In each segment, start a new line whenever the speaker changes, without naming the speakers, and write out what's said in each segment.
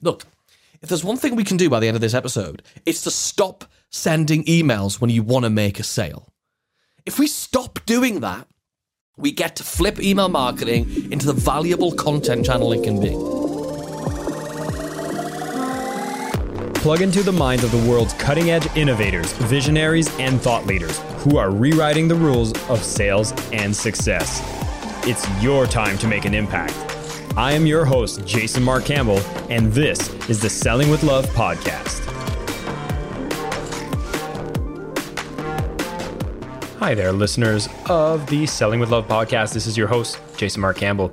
Look, if there's one thing we can do by the end of this episode, it's to stop sending emails when you want to make a sale. If we stop doing that, we get to flip email marketing into the valuable content channel it can be.
Plug into the minds of the world's cutting edge innovators, visionaries, and thought leaders who are rewriting the rules of sales and success. It's your time to make an impact. I am your host, Jason Mark Campbell, and this is the Selling with Love podcast. Hi there, listeners of the Selling with Love podcast. This is your host, Jason Mark Campbell.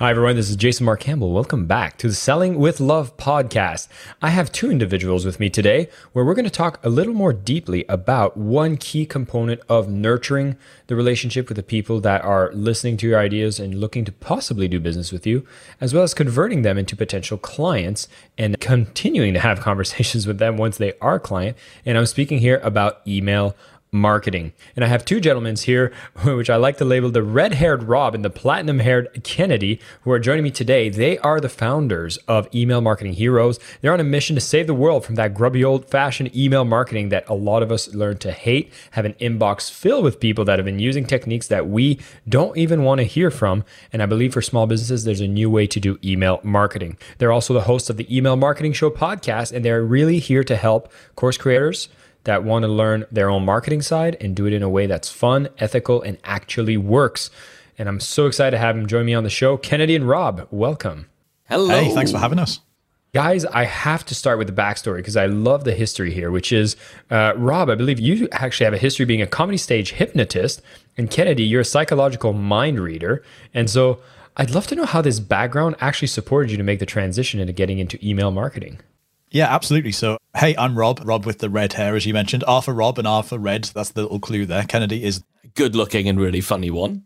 Hi, everyone. This is Jason Mark Campbell. Welcome back to the Selling with Love podcast. I have two individuals with me today where we're going to talk a little more deeply about one key component of nurturing the relationship with the people that are listening to your ideas and looking to possibly do business with you, as well as converting them into potential clients and continuing to have conversations with them once they are client. And I'm speaking here about email marketing. And I have two gentlemen here, which I like to label the red haired Rob and the platinum haired Kennedy, who are joining me today. They are the founders of Email Marketing Heroes. They're on a mission to save the world from that grubby old fashioned email marketing that a lot of us learn to hate, have an inbox filled with people that have been using techniques that we don't even want to hear from. And I believe for small businesses, there's a new way to do email marketing. They're also the hosts of the Email Marketing Show podcast, and they're really here to help course creators that want to learn their own marketing side and do it in a way that's fun, ethical, and actually works. And I'm so excited to have him join me on the show. Kennedy and Rob, welcome.
Hello.
Hey, thanks for having us.
Guys, I have to start with the backstory because I love the history here, which is uh, Rob, I believe you actually have a history being a comedy stage hypnotist, and Kennedy, you're a psychological mind reader. And so I'd love to know how this background actually supported you to make the transition into getting into email marketing.
Yeah, absolutely. So, hey, I'm Rob, Rob with the red hair, as you mentioned. Arthur Rob and Arthur Red. That's the little clue there. Kennedy is
good looking and really funny one.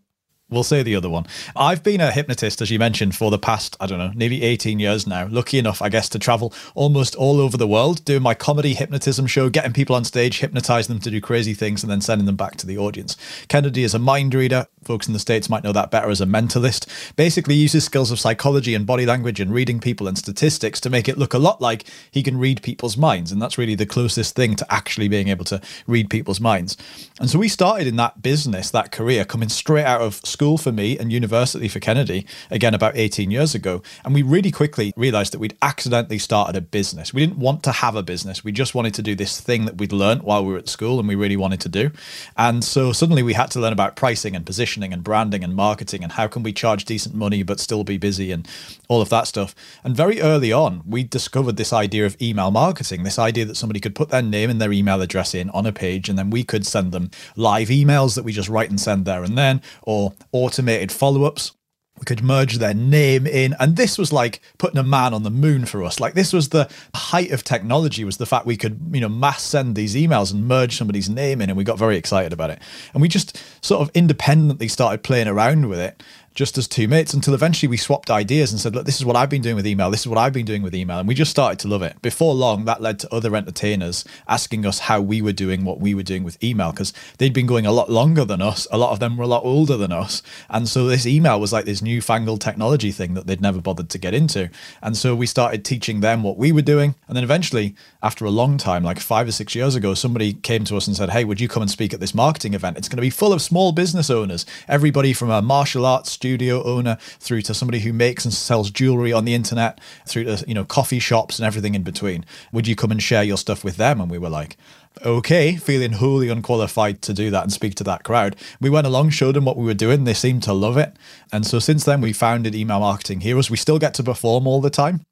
We'll say the other one. I've been a hypnotist, as you mentioned, for the past, I don't know, nearly 18 years now. Lucky enough, I guess, to travel almost all over the world, doing my comedy hypnotism show, getting people on stage, hypnotizing them to do crazy things, and then sending them back to the audience. Kennedy is a mind reader. Folks in the States might know that better as a mentalist. Basically, uses skills of psychology and body language and reading people and statistics to make it look a lot like he can read people's minds. And that's really the closest thing to actually being able to read people's minds. And so we started in that business, that career, coming straight out of school for me and university for Kennedy, again, about 18 years ago. And we really quickly realized that we'd accidentally started a business. We didn't want to have a business. We just wanted to do this thing that we'd learned while we were at school and we really wanted to do. And so suddenly we had to learn about pricing and positioning and branding and marketing and how can we charge decent money but still be busy and all of that stuff. And very early on, we discovered this idea of email marketing, this idea that somebody could put their name and their email address in on a page and then we could send them live emails that we just write and send there and then or automated follow ups. We could merge their name in. And this was like putting a man on the moon for us. Like this was the height of technology was the fact we could, you know, mass send these emails and merge somebody's name in. And we got very excited about it. And we just sort of independently started playing around with it. Just as two mates until eventually we swapped ideas and said, look, this is what I've been doing with email. This is what I've been doing with email. And we just started to love it. Before long, that led to other entertainers asking us how we were doing what we were doing with email because they'd been going a lot longer than us. A lot of them were a lot older than us. And so this email was like this newfangled technology thing that they'd never bothered to get into. And so we started teaching them what we were doing. And then eventually, after a long time, like five or six years ago, somebody came to us and said, Hey, would you come and speak at this marketing event? It's going to be full of small business owners, everybody from a martial arts studio owner through to somebody who makes and sells jewelry on the internet, through to you know coffee shops and everything in between. Would you come and share your stuff with them? And we were like, okay, feeling wholly unqualified to do that and speak to that crowd. We went along, showed them what we were doing. They seemed to love it. And so since then, we founded Email Marketing Heroes. We still get to perform all the time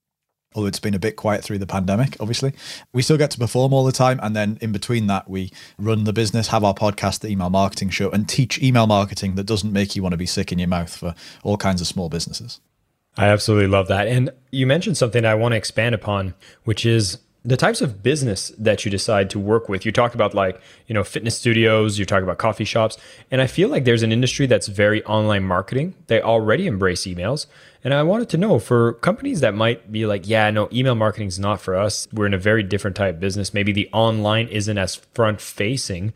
although it's been a bit quiet through the pandemic, obviously. We still get to perform all the time. And then in between that, we run the business, have our podcast, the email marketing show, and teach email marketing that doesn't make you want to be sick in your mouth for all kinds of small businesses.
I absolutely love that. And you mentioned something I want to expand upon, which is the types of business that you decide to work with. You talk about like, you know, fitness studios, you talk about coffee shops, and I feel like there's an industry that's very online marketing. They already embrace emails. And I wanted to know for companies that might be like, yeah, no, email marketing is not for us. We're in a very different type of business. Maybe the online isn't as front facing.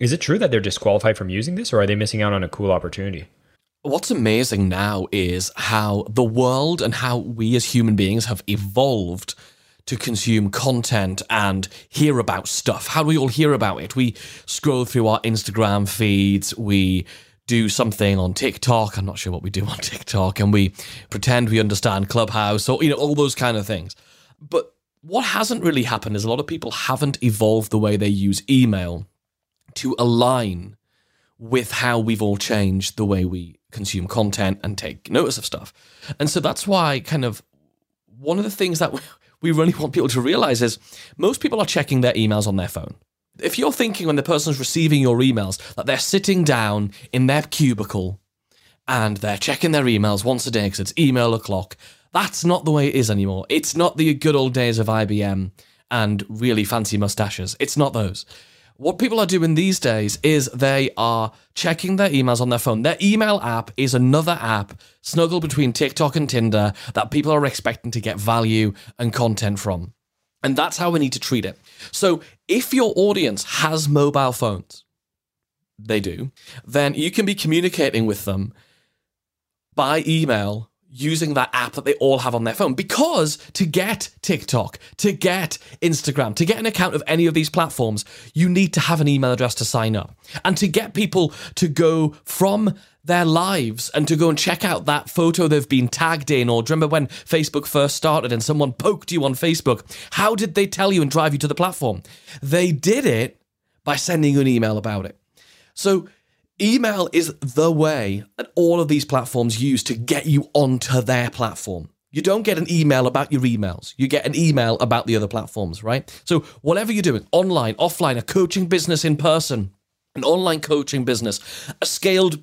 Is it true that they're disqualified from using this or are they missing out on a cool opportunity?
What's amazing now is how the world and how we as human beings have evolved to consume content and hear about stuff. How do we all hear about it? We scroll through our Instagram feeds, we do something on TikTok. I'm not sure what we do on TikTok, and we pretend we understand Clubhouse or, you know, all those kind of things. But what hasn't really happened is a lot of people haven't evolved the way they use email to align with how we've all changed the way we consume content and take notice of stuff. And so that's why, kind of, one of the things that we really want people to realize is most people are checking their emails on their phone. If you're thinking when the person's receiving your emails that they're sitting down in their cubicle and they're checking their emails once a day because it's email o'clock, that's not the way it is anymore. It's not the good old days of IBM and really fancy mustaches. It's not those. What people are doing these days is they are checking their emails on their phone. Their email app is another app snuggled between TikTok and Tinder that people are expecting to get value and content from. And that's how we need to treat it. So if your audience has mobile phones, they do, then you can be communicating with them by email using that app that they all have on their phone. Because to get TikTok, to get Instagram, to get an account of any of these platforms, you need to have an email address to sign up. And to get people to go from their lives and to go and check out that photo they've been tagged in, or remember when Facebook first started and someone poked you on Facebook? How did they tell you and drive you to the platform? They did it by sending you an email about it. So Email is the way that all of these platforms use to get you onto their platform. You don't get an email about your emails. You get an email about the other platforms, right? So, whatever you're doing, online, offline, a coaching business in person, an online coaching business, a scaled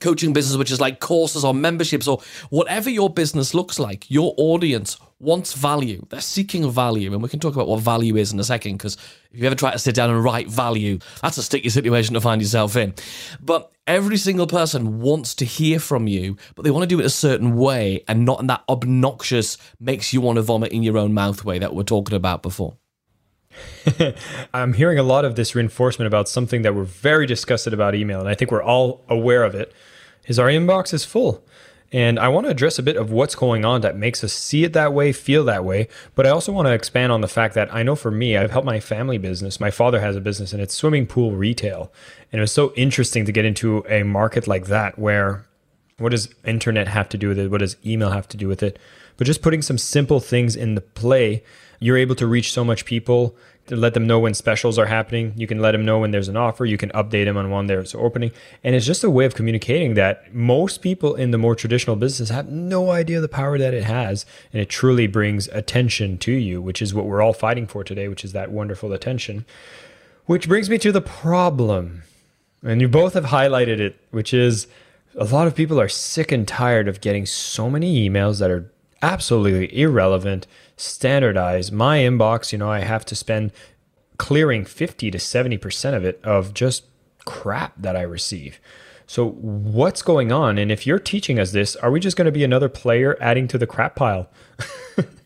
coaching business, which is like courses or memberships or whatever your business looks like, your audience wants value. They're seeking value. And we can talk about what value is in a second, because if you ever try to sit down and write value, that's a sticky situation to find yourself in. But every single person wants to hear from you, but they want to do it a certain way and not in that obnoxious, makes you want to vomit in your own mouth way that we're talking about before.
I'm hearing a lot of this reinforcement about something that we're very disgusted about email, and I think we're all aware of it. Is our inbox is full. And I want to address a bit of what's going on that makes us see it that way, feel that way. But I also want to expand on the fact that I know for me, I've helped my family business. My father has a business and it's swimming pool retail. And it was so interesting to get into a market like that where what does internet have to do with it? What does email have to do with it? But just putting some simple things in the play, you're able to reach so much people let them know when specials are happening. You can let them know when there's an offer. You can update them on when there's opening. And it's just a way of communicating that most people in the more traditional business have no idea the power that it has. And it truly brings attention to you, which is what we're all fighting for today, which is that wonderful attention. Which brings me to the problem. And you both have highlighted it, which is a lot of people are sick and tired of getting so many emails that are absolutely irrelevant standardize my inbox. You know, I have to spend clearing 50 to 70% of it of just crap that I receive. So, what's going on? And if you're teaching us this, are we just going to be another player adding to the crap pile?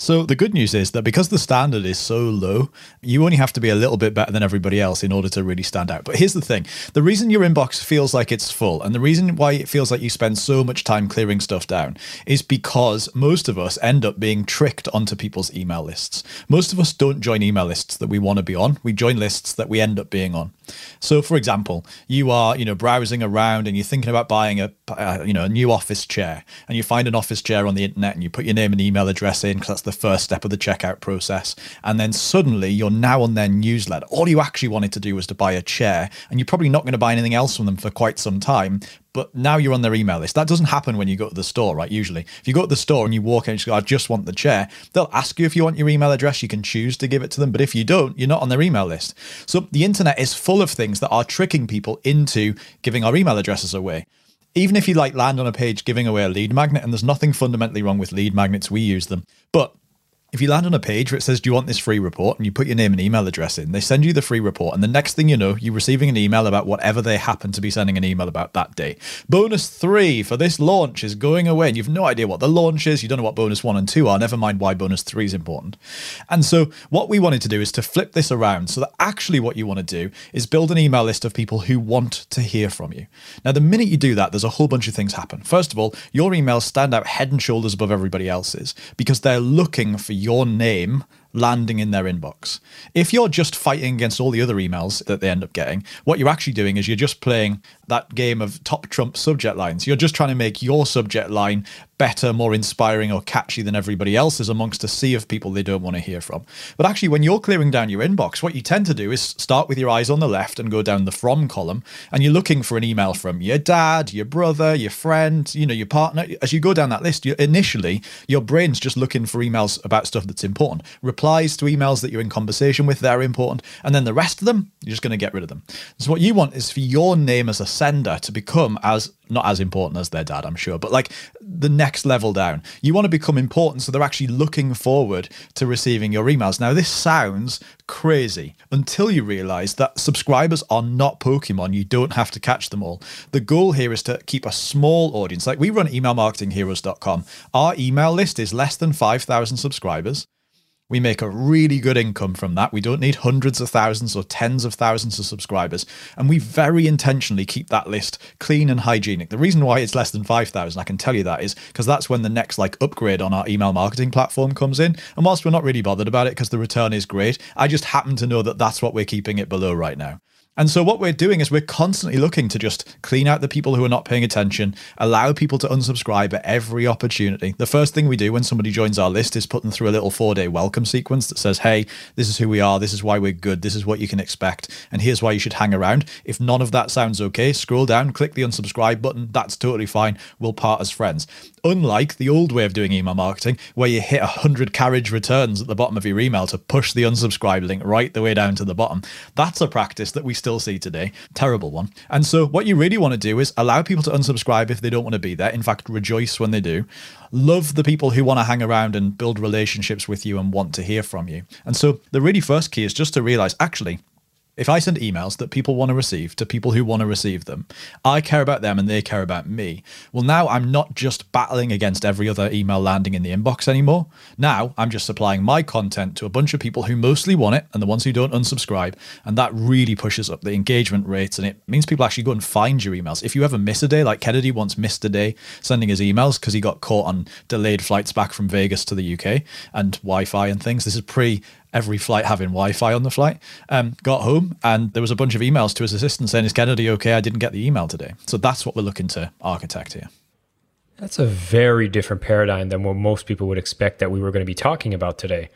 So the good news is that because the standard is so low, you only have to be a little bit better than everybody else in order to really stand out. But here's the thing. The reason your inbox feels like it's full and the reason why it feels like you spend so much time clearing stuff down is because most of us end up being tricked onto people's email lists. Most of us don't join email lists that we want to be on. We join lists that we end up being on. So for example, you are, you know, browsing around and you're thinking about buying a, uh, you know, a new office chair and you find an office chair on the internet and you put your name and email address in because that's the first step of the checkout process. And then suddenly you're now on their newsletter. All you actually wanted to do was to buy a chair, and you're probably not going to buy anything else from them for quite some time. But now you're on their email list. That doesn't happen when you go to the store, right? Usually, if you go to the store and you walk in and you go, I just want the chair, they'll ask you if you want your email address. You can choose to give it to them. But if you don't, you're not on their email list. So the internet is full of things that are tricking people into giving our email addresses away even if you like land on a page giving away a lead magnet, and there's nothing fundamentally wrong with lead magnets, we use them. But if you land on a page where it says, Do you want this free report? and you put your name and email address in, they send you the free report. And the next thing you know, you're receiving an email about whatever they happen to be sending an email about that day. Bonus three for this launch is going away. And you've no idea what the launch is. You don't know what bonus one and two are. Never mind why bonus three is important. And so, what we wanted to do is to flip this around so that actually what you want to do is build an email list of people who want to hear from you. Now, the minute you do that, there's a whole bunch of things happen. First of all, your emails stand out head and shoulders above everybody else's because they're looking for your name landing in their inbox. If you're just fighting against all the other emails that they end up getting, what you're actually doing is you're just playing that game of top trump subject lines. You're just trying to make your subject line better, more inspiring, or catchy than everybody else's amongst a sea of people they don't want to hear from. But actually, when you're clearing down your inbox, what you tend to do is start with your eyes on the left and go down the from column, and you're looking for an email from your dad, your brother, your friend, you know, your partner. As you go down that list, you initially your brain's just looking for emails about stuff that's important. Replies to emails that you're in conversation with, they're important, and then the rest of them, you're just going to get rid of them. So what you want is for your name as a sender to become as not as important as their dad, I'm sure, but like the next level down. You want to become important so they're actually looking forward to receiving your emails. Now, this sounds crazy until you realize that subscribers are not Pokemon. You don't have to catch them all. The goal here is to keep a small audience. Like we run emailmarketingheroes.com. Our email list is less than 5,000 subscribers. We make a really good income from that. We don't need hundreds of thousands or tens of thousands of subscribers. And we very intentionally keep that list clean and hygienic. The reason why it's less than 5,000, I can tell you that, is because that's when the next like upgrade on our email marketing platform comes in. And whilst we're not really bothered about it because the return is great, I just happen to know that that's what we're keeping it below right now. And so what we're doing is we're constantly looking to just clean out the people who are not paying attention, allow people to unsubscribe at every opportunity. The first thing we do when somebody joins our list is put them through a little four day welcome sequence that says, hey, this is who we are, this is why we're good, this is what you can expect, and here's why you should hang around. If none of that sounds okay, scroll down, click the unsubscribe button. That's totally fine. We'll part as friends. Unlike the old way of doing email marketing, where you hit 100 carriage returns at the bottom of your email to push the unsubscribe link right the way down to the bottom, that's a practice that we still see today. Terrible one. And so, what you really want to do is allow people to unsubscribe if they don't want to be there. In fact, rejoice when they do. Love the people who want to hang around and build relationships with you and want to hear from you. And so, the really first key is just to realize actually, if I send emails that people want to receive to people who want to receive them, I care about them and they care about me. Well, now I'm not just battling against every other email landing in the inbox anymore. Now I'm just supplying my content to a bunch of people who mostly want it and the ones who don't unsubscribe. And that really pushes up the engagement rates and it means people actually go and find your emails. If you ever miss a day, like Kennedy once missed a day sending his emails because he got caught on delayed flights back from Vegas to the UK and Wi Fi and things. This is pre every flight having Wi-Fi on the flight. Um, got home and there was a bunch of emails to his assistant saying, "Is Kennedy okay? I didn't get the email today." So that's what we're looking to architect here.
That's a very different paradigm than what most people would expect that we were going to be talking about today.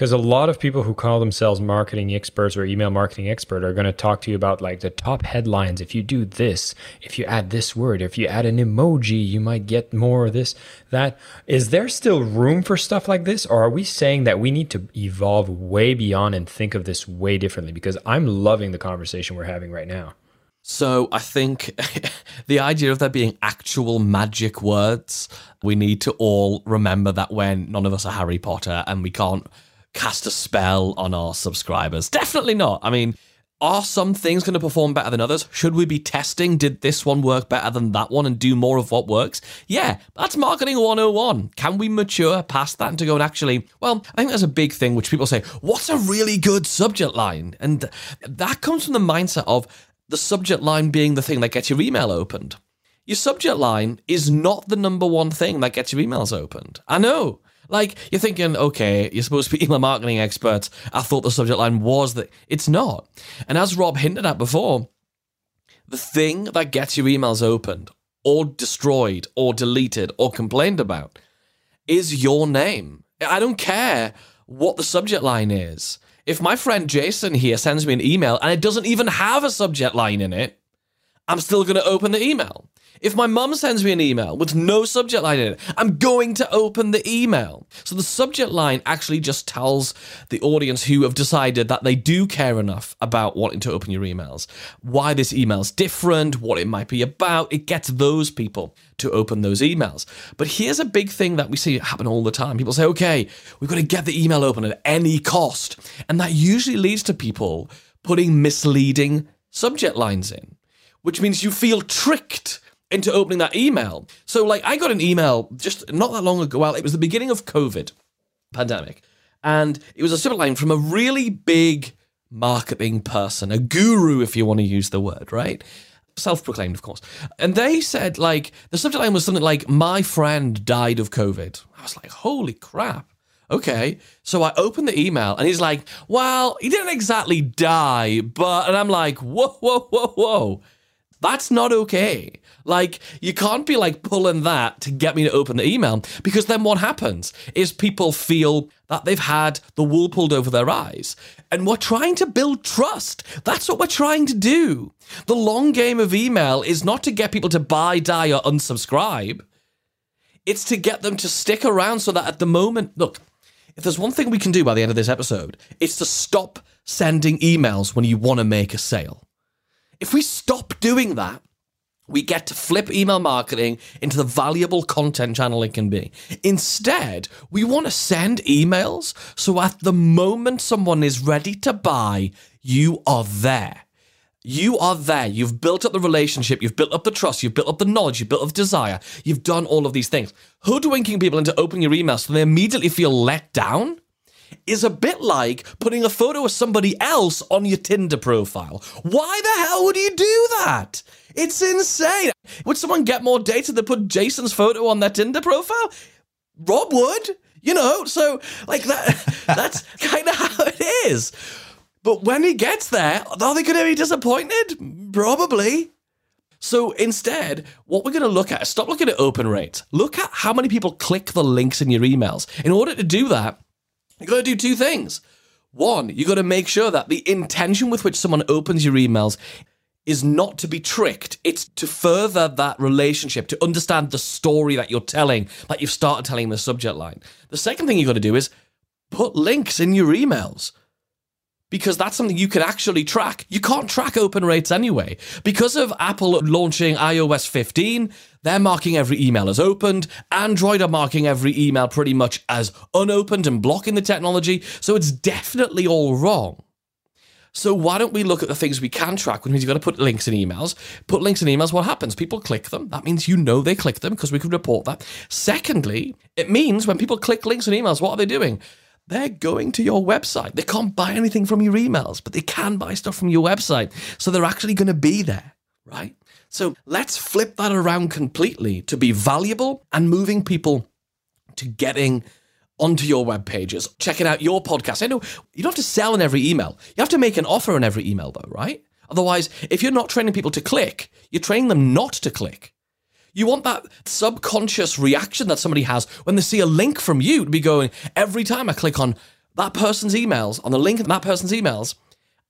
Because a lot of people who call themselves marketing experts or email marketing expert are going to talk to you about like the top headlines. If you do this, if you add this word, if you add an emoji, you might get more of this, that. Is there still room for stuff like this? Or are we saying that we need to evolve way beyond and think of this way differently? Because I'm loving the conversation we're having right now.
So I think the idea of there being actual magic words, we need to all remember that when none of us are Harry Potter and we can't cast a spell on our subscribers. Definitely not. I mean, Are some things going to perform better than others? Should we be testing? Did this one work better than that one and do more of what works? Yeah, that's marketing 101. Can we mature past that and to go and actually, well, I think there's a big thing which people say, what's a really good subject line? And that comes from the mindset of the subject line being the thing that gets your email opened. Your subject line is not the number one thing that gets your emails opened. I know. Like, you're thinking, okay, you're supposed to be email marketing experts. I thought the subject line was that. It's not. And as Rob hinted at before, the thing that gets your emails opened or destroyed or deleted or complained about is your name. I don't care what the subject line is. If my friend Jason here sends me an email and it doesn't even have a subject line in it, I'm still going to open the email. If my mum sends me an email with no subject line in it, I'm going to open the email. So the subject line actually just tells the audience who have decided that they do care enough about wanting to open your emails, why this email's different, what it might be about. It gets those people to open those emails. But here's a big thing that we see happen all the time. People say, okay, we've got to get the email open at any cost. And that usually leads to people putting misleading subject lines in, which means you feel tricked into opening that email. So, like, I got an email just not that long ago. Well, it was the beginning of COVID pandemic, and it was a subject line from a really big marketing person, a guru, if you want to use the word, right? Self-proclaimed, of course. And they said, like, the subject line was something like, "My friend died of COVID." I was like, "Holy crap!" Okay, so I opened the email, and he's like, "Well, he didn't exactly die, but," and I'm like, "Whoa, whoa, whoa, whoa." That's not okay. Like, you can't be like pulling that to get me to open the email because then what happens is people feel that they've had the wool pulled over their eyes. And we're trying to build trust. That's what we're trying to do. The long game of email is not to get people to buy, die, or unsubscribe. It's to get them to stick around so that at the moment, look, if there's one thing we can do by the end of this episode, it's to stop sending emails when you want to make a sale. If we stop doing that, we get to flip email marketing into the valuable content channel it can be. Instead, we want to send emails so at the moment someone is ready to buy, you are there. You are there. You've built up the relationship. You've built up the trust. You've built up the knowledge. You've built up the desire. You've done all of these things. Hoodwinking people into opening your emails so they immediately feel let down is a bit like putting a photo of somebody else on your Tinder profile. Why the hell would you do that? It's insane. Would someone get more data than put Jason's photo on their Tinder profile? Rob would, you know. So like that. that's kind of how it is. But when he gets there, are they going to be disappointed? Probably. So instead, what we're going to look at is stop looking at open rates. Look at how many people click the links in your emails. In order to do that, you got to do two things. One, you got to make sure that the intention with which someone opens your emails is not to be tricked. It's to further that relationship, to understand the story that you're telling, that you've started telling in the subject line. The second thing you got to do is put links in your emails because that's something you can actually track. You can't track open rates anyway. Because of Apple launching iOS 15, they're marking every email as opened. Android are marking every email pretty much as unopened and blocking the technology. So it's definitely all wrong. So why don't we look at the things we can track, which means you've got to put links in emails. Put links in emails, what happens? People click them. That means you know they click them because we can report that. Secondly, it means when people click links in emails, what are they doing? They're going to your website. They can't buy anything from your emails, but they can buy stuff from your website. So they're actually going to be there, right? So let's flip that around completely to be valuable and moving people to getting onto your web pages, checking out your podcast. I know you don't have to sell in every email. You have to make an offer in every email, though, right? Otherwise, if you're not training people to click, you're training them not to click. You want that subconscious reaction that somebody has when they see a link from you to be going, every time I click on that person's emails, on the link in that person's emails,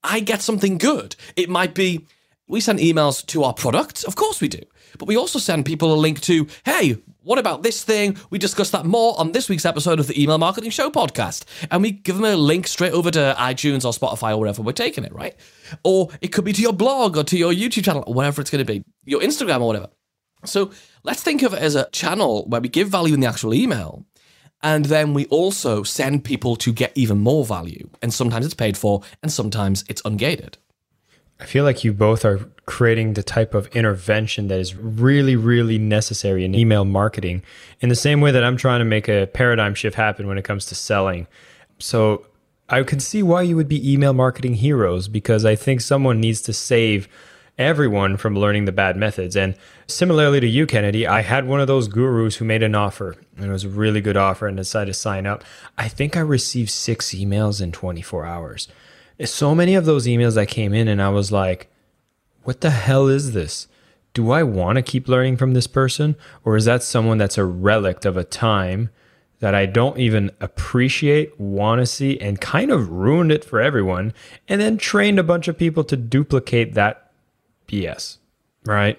I get something good. It might be, we send emails to our products, of course we do. But we also send people a link to, hey, what about this thing? We discuss that more on this week's episode of the Email Marketing Show podcast. And we give them a link straight over to iTunes or Spotify or wherever we're taking it, right? Or it could be to your blog or to your YouTube channel or whatever it's going to be, your Instagram or whatever. So let's think of it as a channel where we give value in the actual email. And then we also send people to get even more value. And sometimes it's paid for, and sometimes it's ungated.
I feel like you both are creating the type of intervention that is really, really necessary in email marketing in the same way that I'm trying to make a paradigm shift happen when it comes to selling. So I can see why you would be email marketing heroes because I think someone needs to save everyone from learning the bad methods. And similarly to you, Kennedy, I had one of those gurus who made an offer and it was a really good offer and decided to sign up. I think I received six emails in 24 hours. So many of those emails that came in, and I was like, what the hell is this? Do I want to keep learning from this person? Or is that someone that's a relic of a time that I don't even appreciate, want to see, and kind of ruined it for everyone, and then trained a bunch of people to duplicate that BS, right?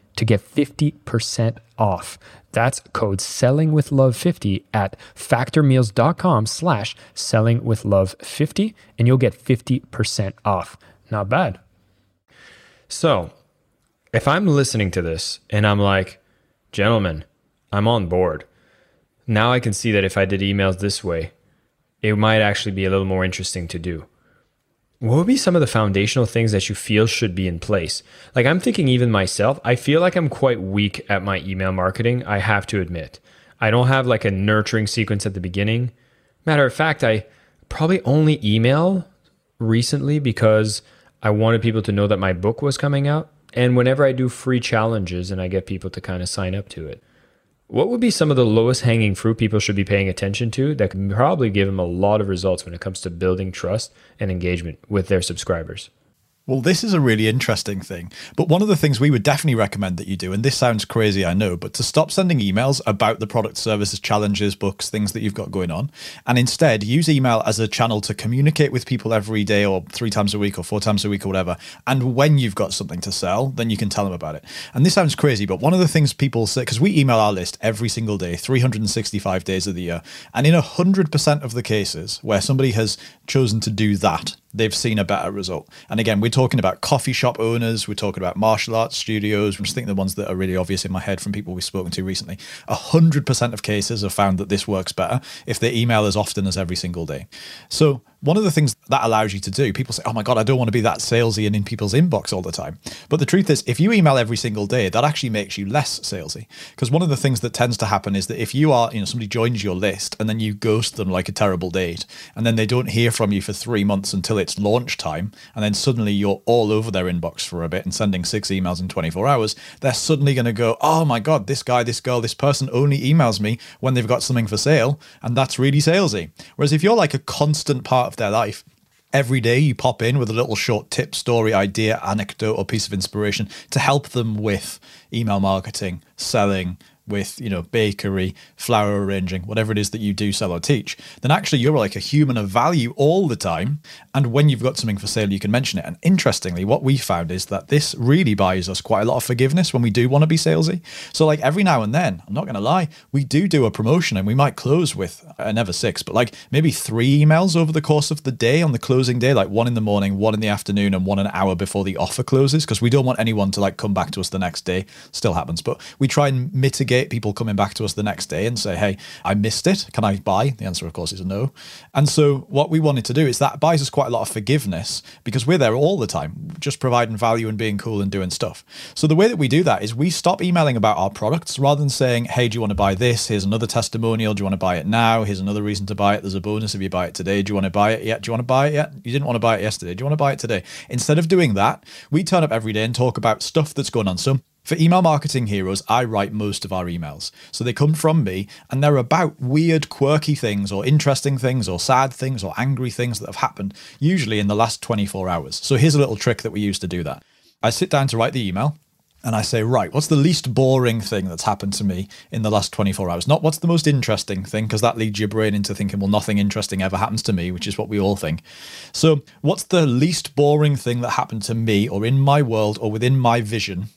to get 50% off. That's code sellingwithlove50 at factormeals.com slash sellingwithlove50 and you'll get 50% off. Not bad. So if I'm listening to this and I'm like, gentlemen, I'm on board. Now I can see that if I did emails this way, it might actually be a little more interesting to do what would be some of the foundational things that you feel should be in place? Like I'm thinking even myself, I feel like I'm quite weak at my email marketing, I have to admit. I don't have like a nurturing sequence at the beginning. Matter of fact, I probably only email recently because I wanted people to know that my book was coming out. And whenever I do free challenges and I get people to kind of sign up to it. What would be some of the lowest hanging fruit people should be paying attention to that can probably give them a lot of results when it comes to building trust and engagement with their subscribers?
Well, this is a really interesting thing. But one of the things we would definitely recommend that you do, and this sounds crazy, I know, but to stop sending emails about the product, services, challenges, books, things that you've got going on, and instead use email as a channel to communicate with people every day or three times a week or four times a week or whatever. And when you've got something to sell, then you can tell them about it. And this sounds crazy, but one of the things people say, because we email our list every single day, 365 days of the year, and in 100% of the cases where somebody has chosen to do that, they've seen a better result. And again, we're talking about coffee shop owners, we're talking about martial arts studios. I'm just thinking the ones that are really obvious in my head from people we've spoken to recently. 100% of cases have found that this works better if they email as often as every single day. So one of the things that allows you to do, people say, oh my God, I don't want to be that salesy and in people's inbox all the time. But the truth is, if you email every single day, that actually makes you less salesy. Because one of the things that tends to happen is that if you are, you know, somebody joins your list and then you ghost them like a terrible date, and then they don't hear from you for three months until it's launch time, and then suddenly you're all over their inbox for a bit and sending six emails in 24 hours, they're suddenly going to go, oh my God, this guy, this girl, this person only emails me when they've got something for sale. And that's really salesy. Whereas if you're like a constant part of their life. Every day you pop in with a little short tip, story, idea, anecdote, or piece of inspiration to help them with email marketing, selling, with you know bakery flower arranging whatever it is that you do sell or teach then actually you're like a human of value all the time. And when you've got something for sale you can mention it. And interestingly what we found is that this really buys us quite a lot of forgiveness when we do want to be salesy. So like every now and then i'm not going to lie we do do a promotion and we might close with uh, never six but like maybe three emails over the course of the day on the closing day like one in the morning one in the afternoon and one an hour before the offer closes because we don't want anyone to like come back to us the next day. Still happens but we try and mitigate people coming back to us the next day and say, hey, I missed it. Can I buy? The answer, of course, is no. And so what we wanted to do is that buys us quite a lot of forgiveness because we're there all the time, just providing value and being cool and doing stuff. So the way that we do that is we stop emailing about our products rather than saying, hey, do you want to buy this? Here's another testimonial. Do you want to buy it now? Here's another reason to buy it. There's a bonus if you buy it today. Do you want to buy it yet? Do you want to buy it yet? You didn't want to buy it yesterday. Do you want to buy it today? Instead of doing that, we turn up every day and talk about stuff that's going on. So for Email Marketing Heroes, I write most of our emails. So they come from me and they're about weird, quirky things or interesting things or sad things or angry things that have happened, usually in the last 24 hours. So here's a little trick that we use to do that. I sit down to write the email and I say, right, what's the least boring thing that's happened to me in the last 24 hours? Not what's the most interesting thing, because that leads your brain into thinking, well, nothing interesting ever happens to me, which is what we all think. So, what's the least boring thing that happened to me or in my world or within my vision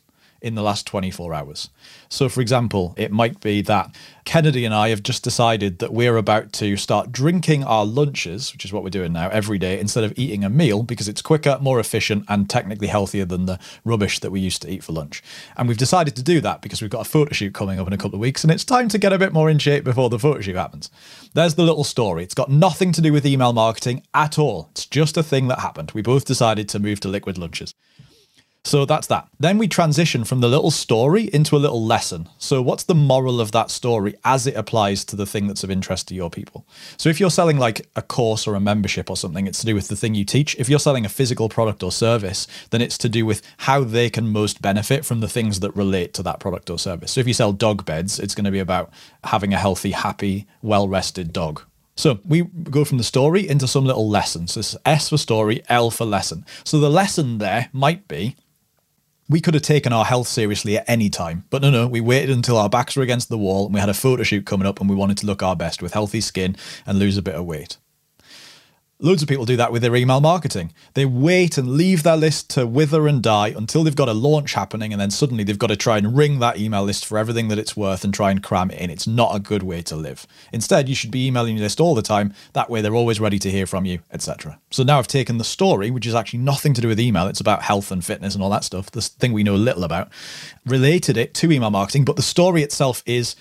in the last 24 hours. So, for example, it might be that Kennedy and I have just decided that we're about to start drinking our lunches, which is what we're doing now every day, instead of eating a meal because it's quicker, more efficient, and technically healthier than the rubbish that we used to eat for lunch. And we've decided to do that because we've got a photo shoot coming up in a couple of weeks and it's time to get a bit more in shape before the photo shoot happens. There's the little story. It's got nothing to do with email marketing at all. It's just a thing that happened. We both decided to move to liquid lunches. So that's that. Then we transition from the little story into a little lesson. So, what's the moral of that story as it applies to the thing that's of interest to your people? So, if you're selling like a course or a membership or something, it's to do with the thing you teach. If you're selling a physical product or service, then it's to do with how they can most benefit from the things that relate to that product or service. So, if you sell dog beds, it's going to be about having a healthy, happy, well rested dog, so we go from the story into some little lessons. So this is S for story, L for lesson. So the lesson there might be we could have taken our health seriously at any time, but no, no, we waited until our backs were against the wall and we had a photo shoot coming up and we wanted to look our best with healthy skin and lose a bit of weight. Loads of people do that with their email marketing. They wait and leave their list to wither and die until they've got a launch happening, and then suddenly they've got to try and ring that email list for everything that it's worth and try and cram it in. It's not a good way to live. Instead, you should be emailing your list all the time. That way, they're always ready to hear from you, etc. So now I've taken the story, which is actually nothing to do with email, it's about health and fitness and all that stuff, this thing we know a little about, related it to email marketing, but the story itself is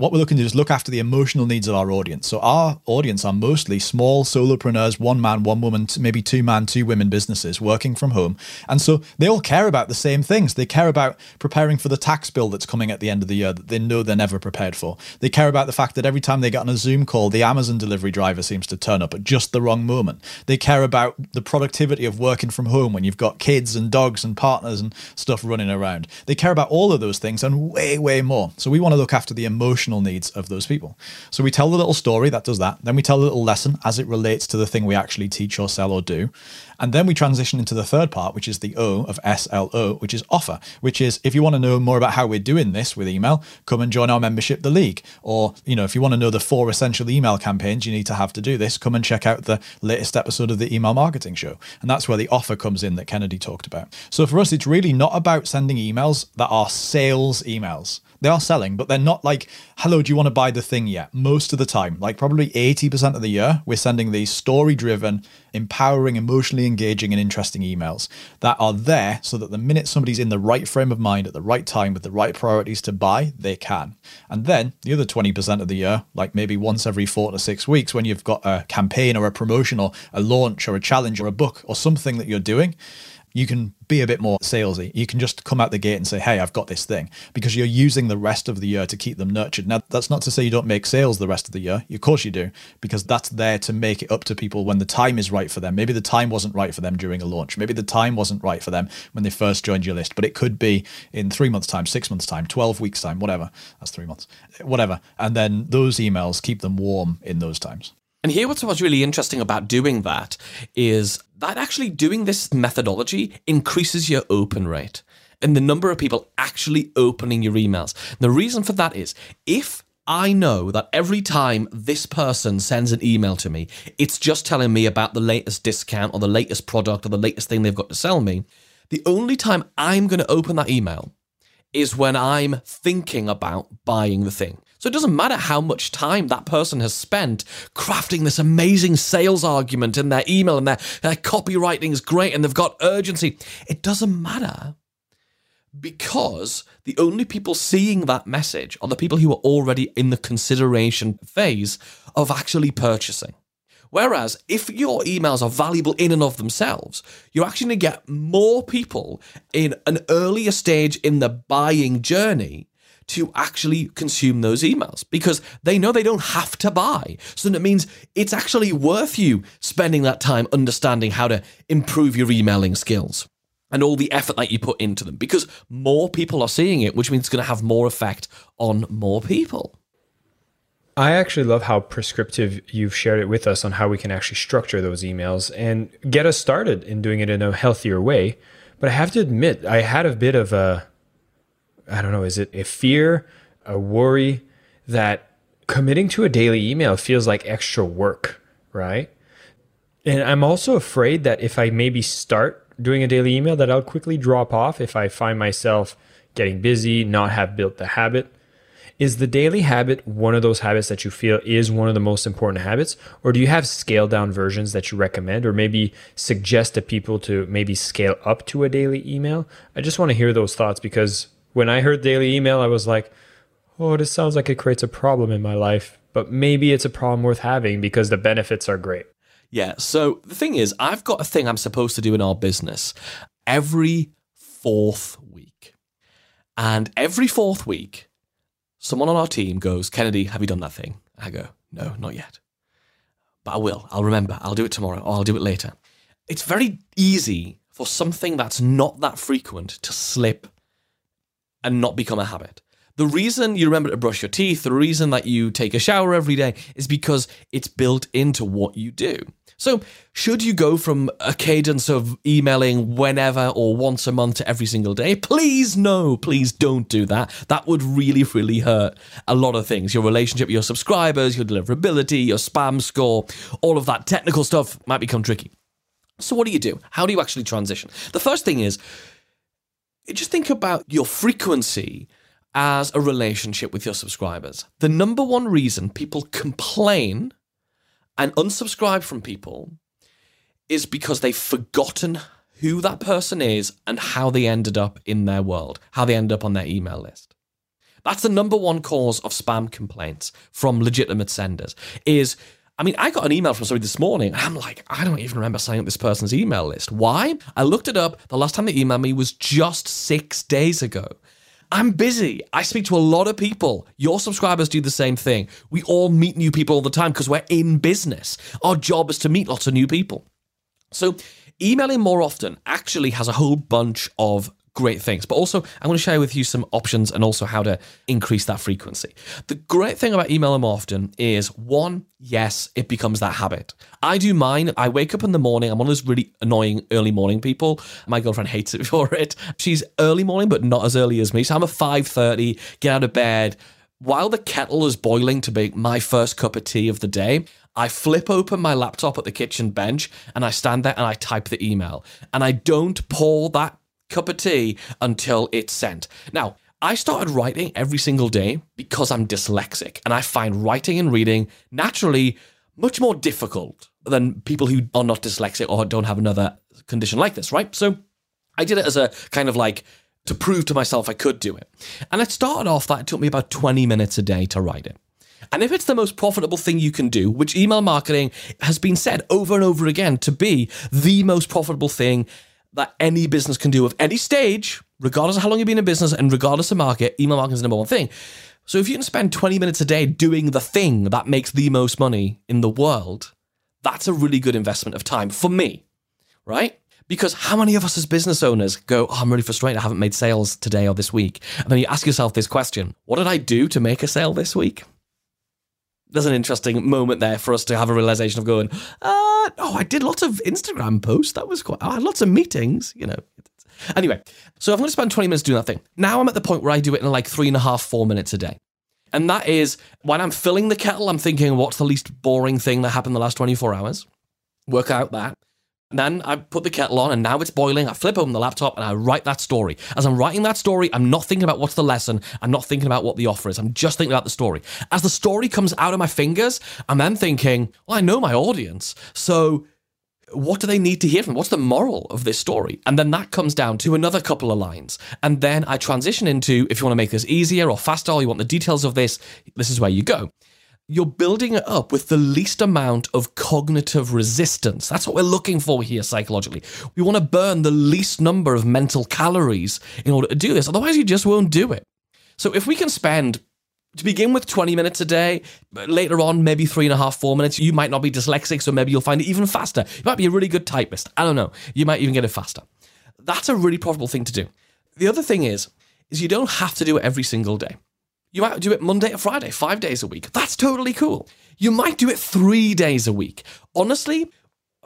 what we're looking to do is look after the emotional needs of our audience. So our audience are mostly small solopreneurs, one man, one woman, maybe two man, two women businesses working from home. And so they all care about the same things. They care about preparing for the tax bill that's coming at the end of the year that they know they're never prepared for. They care about the fact that every time they get on a Zoom call, the Amazon delivery driver seems to turn up at just the wrong moment. They care about the productivity of working from home when you've got kids and dogs and partners and stuff running around. They care about all of those things and way, way more. So we want to look after the emotional emotional needs of those people. So we tell the little story that does that. Then we tell a little lesson as it relates to the thing we actually teach or sell or do. And then we transition into the third part, which is the O of SLO, which is offer, which is if you want to know more about how we're doing this with email, come and join our membership, The League. Or, you know, if you want to know the four essential email campaigns you need to have to do this, come and check out the latest episode of the Email Marketing Show. And that's where the offer comes in that Kennedy talked about. So for us, it's really not about sending emails that are sales emails. They are selling, but they're not like, hello, do you want to buy the thing yet? Most of the time, like probably 80% of the year, we're sending these story driven, empowering, emotionally engaging, and interesting emails that are there so that the minute somebody's in the right frame of mind at the right time with the right priorities to buy, they can. And then the other 20% of the year, like maybe once every four to six weeks, when you've got a campaign or a promotion or a launch or a challenge or a book or something that you're doing, you can be a bit more salesy. You can just come out the gate and say, "Hey, I've got this thing," because you're using the rest of the year to keep them nurtured. Now, that's not to say you don't make sales the rest of the year. Of course you do, because that's there to make it up to people when the time is right for them. Maybe the time wasn't right for them during a launch. Maybe the time wasn't right for them when they first joined your list, but it could be in 3 months time, 6 months time, 12 weeks time, whatever. That's 3 months. Whatever. And then those emails keep them warm in those times.
And here, what's really interesting about doing that is that actually doing this methodology increases your open rate and the number of people actually opening your emails. The reason for that is if I know that every time this person sends an email to me, it's just telling me about the latest discount or the latest product or the latest thing they've got to sell me. The only time I'm going to open that email is when I'm thinking about buying the thing. So it doesn't matter how much time that person has spent crafting this amazing sales argument in their email and their, their copywriting is great and they've got urgency. It doesn't matter because the only people seeing that message are the people who are already in the consideration phase of actually purchasing. Whereas if your emails are valuable in and of themselves, you're actually going to get more people in an earlier stage in the buying journey to actually consume those emails because they know they don't have to buy. So that means it's actually worth you spending that time understanding how to improve your emailing skills and all the effort that you put into them because more people are seeing it, which means it's going to have more effect on more people.
I actually love how prescriptive you've shared it with us on how we can actually structure those emails and get us started in doing it in a healthier way. But I have to admit, I had a bit of a, I don't know, is it a fear, a worry that committing to a daily email feels like extra work, right? And I'm also afraid that if I maybe start doing a daily email, that I'll quickly drop off if I find myself getting busy, not have built the habit. Is the daily habit one of those habits that you feel is one of the most important habits? Or do you have scaled down versions that you recommend or maybe suggest to people to maybe scale up to a daily email? I just want to hear those thoughts because when I heard daily email, I was like, oh, this sounds like it creates a problem in my life, but maybe it's a problem worth having because the benefits are great.
Yeah. So the thing is, I've got a thing I'm supposed to do in our business every fourth week. And every fourth week, someone on our team goes, Kennedy, have you done that thing? I go, no, not yet. But I will. I'll remember. I'll do it tomorrow or I'll do it later. It's very easy for something that's not that frequent to slip and not become a habit. The reason you remember to brush your teeth, the reason that you take a shower every day is because it's built into what you do. So, should you go from a cadence of emailing whenever or once a month to every single day? Please, no, please don't do that. That would really, really hurt a lot of things your relationship your subscribers, your deliverability, your spam score, all of that technical stuff might become tricky. So, what do you do? How do you actually transition? The first thing is just think about your frequency as a relationship with your subscribers. The number one reason people complain and unsubscribe from people is because they've forgotten who that person is and how they ended up in their world, how they end up on their email list. That's the number one cause of spam complaints from legitimate senders is I mean, I got an email from somebody this morning, and I'm like, I don't even remember signing up this person's email list. Why? I looked it up. The last time they emailed me was just six days ago. I'm busy. I speak to a lot of people. Your subscribers do the same thing. We all meet new people all the time because we're in business. Our job is to meet lots of new people. So, emailing more often actually has a whole bunch of great things. But also, I'm going to share with you some options and also how to increase that frequency. The great thing about emailing often is one, yes, it becomes that habit. I do mine. I wake up in the morning. I'm one of those really annoying early morning people. My girlfriend hates it for it. She's early morning, but not as early as me. So I'm a 5:30, get out of bed. While the kettle is boiling to make my first cup of tea of the day, I flip open my laptop at the kitchen bench and I stand there and I type the email. And I don't pour that cup of tea until it's sent. Now, I started writing every single day because I'm dyslexic and I find writing and reading naturally much more difficult than people who are not dyslexic or don't have another condition like this, right? So I did it as a kind of like to prove to myself I could do it. And it started off that it took me about 20 minutes a day to write it. And if it's the most profitable thing you can do, which email marketing has been said over and over again to be the most profitable thing that any business can do of any stage, regardless of how long you've been in business and regardless of market, email marketing is the number one thing. So if you can spend 20 minutes a day doing the thing that makes the most money in the world, that's a really good investment of time for me, right? Because how many of us as business owners go, oh, I'm really frustrated, I haven't made sales today or this week. And then you ask yourself this question What did I do to make a sale this week? There's an interesting moment there for us to have a realization of going, uh, oh, I did lots of Instagram posts. That was quite, I had lots of meetings, you know. Anyway, so I'm going to spend 20 minutes doing that thing. Now I'm at the point where I do it in like three and a half, four minutes a day. And that is when I'm filling the kettle, I'm thinking, what's the least boring thing that happened the last 24 hours? Work out that. Then I put the kettle on and now it's boiling. I flip open the laptop and I write that story. As I'm writing that story, I'm not thinking about what's the lesson. I'm not thinking about what the offer is. I'm just thinking about the story. As the story comes out of my fingers, I'm then thinking, well, I know my audience. So what do they need to hear from? What's the moral of this story? And then that comes down to another couple of lines. And then I transition into if you want to make this easier or faster, or you want the details of this, this is where you go. You're building it up with the least amount of cognitive resistance. That's what we're looking for here psychologically. We want to burn the least number of mental calories in order to do this. Otherwise, you just won't do it. So if we can spend to begin with 20 minutes a day but later on maybe three and a half four minutes you might not be dyslexic so maybe you'll find it even faster you might be a really good typist i don't know you might even get it faster that's a really profitable thing to do the other thing is is you don't have to do it every single day you might do it monday to friday five days a week. That's totally cool. You might do it three days a week. Honestly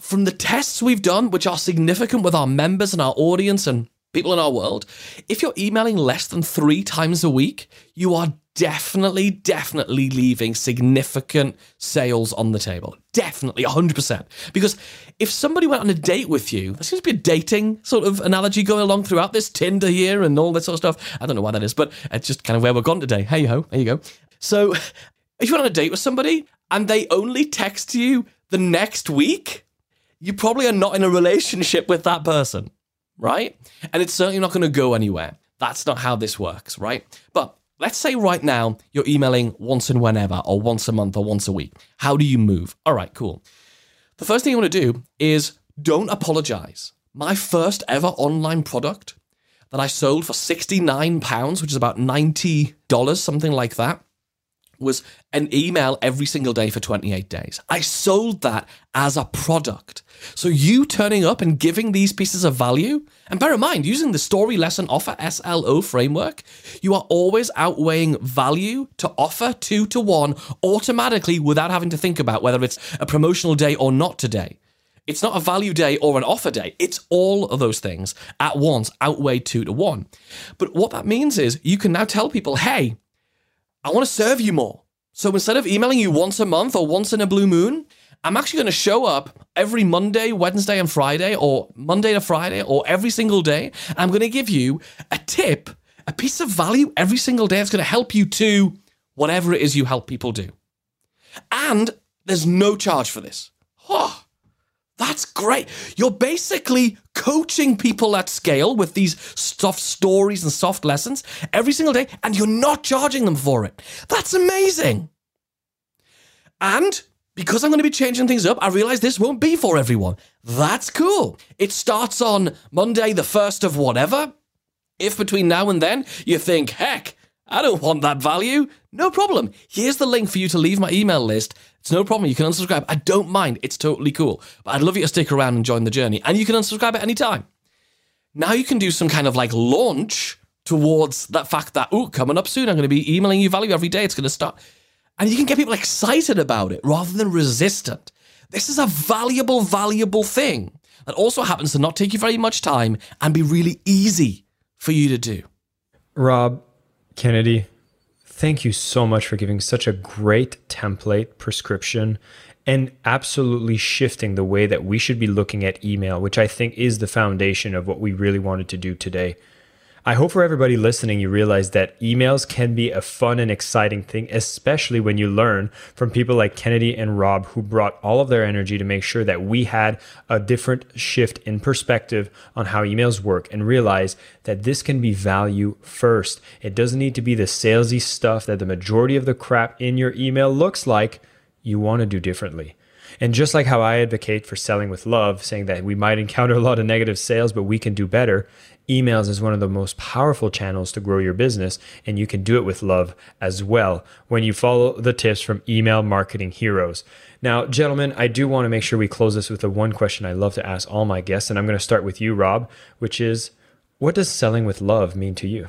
from the tests we've done which are significant with our members and our audience and people in our world, if you're emailing less than three times a week, you are definitely, definitely leaving significant sales on the table. Definitely, 100%. Because if somebody went on a date with you, there seems to be a dating sort of analogy going along throughout this Tinder here and all this sort of stuff. I don't know why that is, but it's just kind of where we're gone today. Hey ho, there you go. So if you went on a date with somebody and they only text you the next week, you probably are not in a relationship with that person, right? And it's certainly not going to go anywhere. That's not how this works, right? But Let's say right now you're emailing once and whenever, or once a month, or once a week. How do you move? All right, cool. The first thing you want to do is don't apologize. My first ever online product that I sold for £69, which is about $90, something like that, was an email every single day for 28 days. I sold that as a product. So you turning up and giving these pieces of value, and bear in mind, using the story lesson offer SLO framework, you are always outweighing value to offer two to one automatically without having to think about whether it's a promotional day or not today. It's not a value day or an offer day. It's all of those things at once outweigh two to one. But what that means is you can now tell people, hey, I want to serve you more. So instead of emailing you once a month or once in a blue moon, I'm actually going to show up every Monday, Wednesday, and Friday, or Monday to Friday, or every single day. I'm going to give you a tip, a piece of value every single day that's going to help you to whatever it is you help people do. And there's no charge for this. Oh, that's great. You're basically coaching people at scale with these soft stories and soft lessons every single day, and you're not charging them for it. That's amazing. And because I'm going to be changing things up, I realize this won't be for everyone. That's cool. It starts on Monday, the 1st of whatever. If between now and then you think, heck, I don't want that value, no problem. Here's the link for you to leave my email list it's no problem. You can unsubscribe. I don't mind. It's totally cool. But I'd love you to stick around and join the journey. And you can unsubscribe at any time. Now you can do some kind of like launch towards that fact that, oh, coming up soon, I'm going to be emailing you value every day. It's going to start. And you can get people excited about it rather than resistant. This is a valuable, valuable thing that also happens to not take you very much time and be really easy for you to do.
Rob, Kennedy, Thank you so much for giving such a great template prescription and absolutely shifting the way that we should be looking at email, which I think is the foundation of what we really wanted to do today. I hope for everybody listening, you realize that emails can be a fun and exciting thing, especially when you learn from people like Kennedy and Rob, who brought all of their energy to make sure that we had a different shift in perspective on how emails work and realize that this can be value first. It doesn't need to be the salesy stuff that the majority of the crap in your email looks like. You want to do differently. And just like how I advocate for selling with love, saying that we might encounter a lot of negative sales, but we can do better, emails is one of the most powerful channels to grow your business, and you can do it with love as well when you follow the tips from email marketing heroes. Now, gentlemen, I do want to make sure we close this with the one question I love to ask all my guests, and I'm going to start with you, Rob, which is what does selling with love mean to you?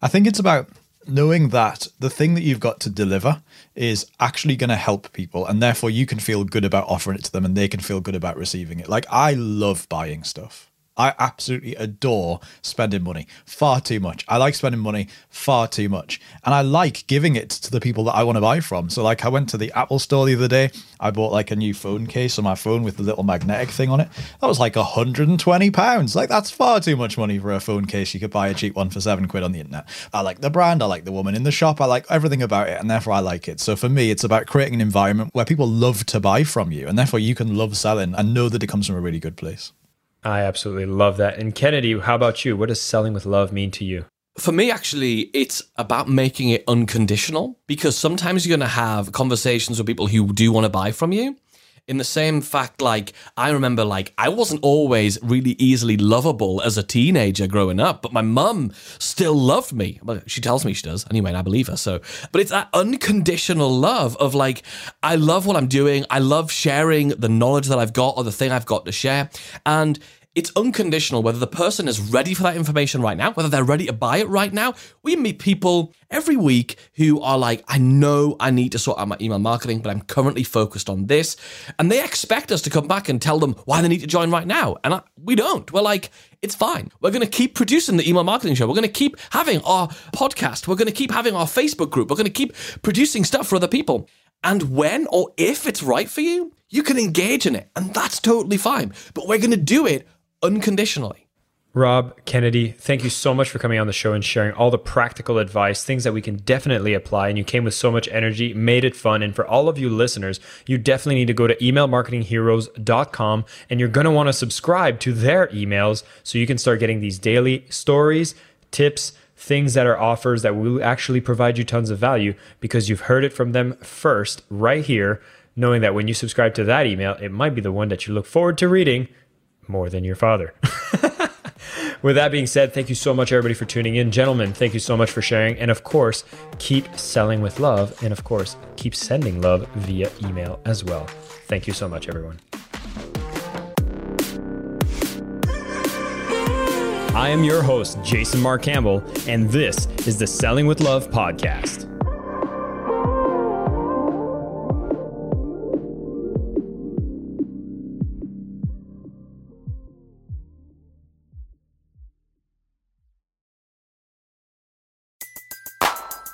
I think it's about knowing that the thing that you've got to deliver is actually going to help people and therefore you can feel good about offering it to them and they can feel good about receiving it like i love buying stuff I absolutely adore spending money far too much. I like spending money far too much. And I like giving it to the people that I want to buy from. So, like, I went to the Apple store the other day. I bought like a new phone case on my phone with the little magnetic thing on it. That was like 120 pounds. Like, that's far too much money for a phone case. You could buy a cheap one for seven quid on the internet. I like the brand. I like the woman in the shop. I like everything about it. And therefore, I like it. So, for me, it's about creating an environment where people love to buy from you. And therefore, you can love selling and know that it comes from a really good place.
I absolutely love that. And Kennedy, how about you? What does selling with love mean to you?
For me, actually, it's about making it unconditional because sometimes you're going to have conversations with people who do want to buy from you. In the same fact, like, I remember, like, I wasn't always really easily lovable as a teenager growing up, but my mum still loved me. Well, she tells me she does anyway, and I believe her. So, but it's that unconditional love of, like, I love what I'm doing. I love sharing the knowledge that I've got or the thing I've got to share. And it's unconditional whether the person is ready for that information right now, whether they're ready to buy it right now. We meet people every week who are like, I know I need to sort out my email marketing, but I'm currently focused on this. And they expect us to come back and tell them why they need to join right now. And I, we don't. We're like, it's fine. We're going to keep producing the email marketing show. We're going to keep having our podcast. We're going to keep having our Facebook group. We're going to keep producing stuff for other people. And when or if it's right for you, you can engage in it. And that's totally fine. But we're going to do it unconditionally.
Rob Kennedy, thank you so much for coming on the show and sharing all the practical advice, things that we can definitely apply. And you came with so much energy, made it fun. And for all of you listeners, you definitely need to go to emailmarketingheroes.com and you're going to want to subscribe to their emails so you can start getting these daily stories, tips, things that are offers that will actually provide you tons of value because you've heard it from them first right here, knowing that when you subscribe to that email, it might be the one that you look forward to reading more than your father. With that being said, thank you so much, everybody, for tuning in. Gentlemen, thank you so much for sharing. And of course, keep selling with love. And of course, keep sending love via email as well. Thank you so much, everyone. I am your host, Jason Mark Campbell, and this is the Selling with Love podcast.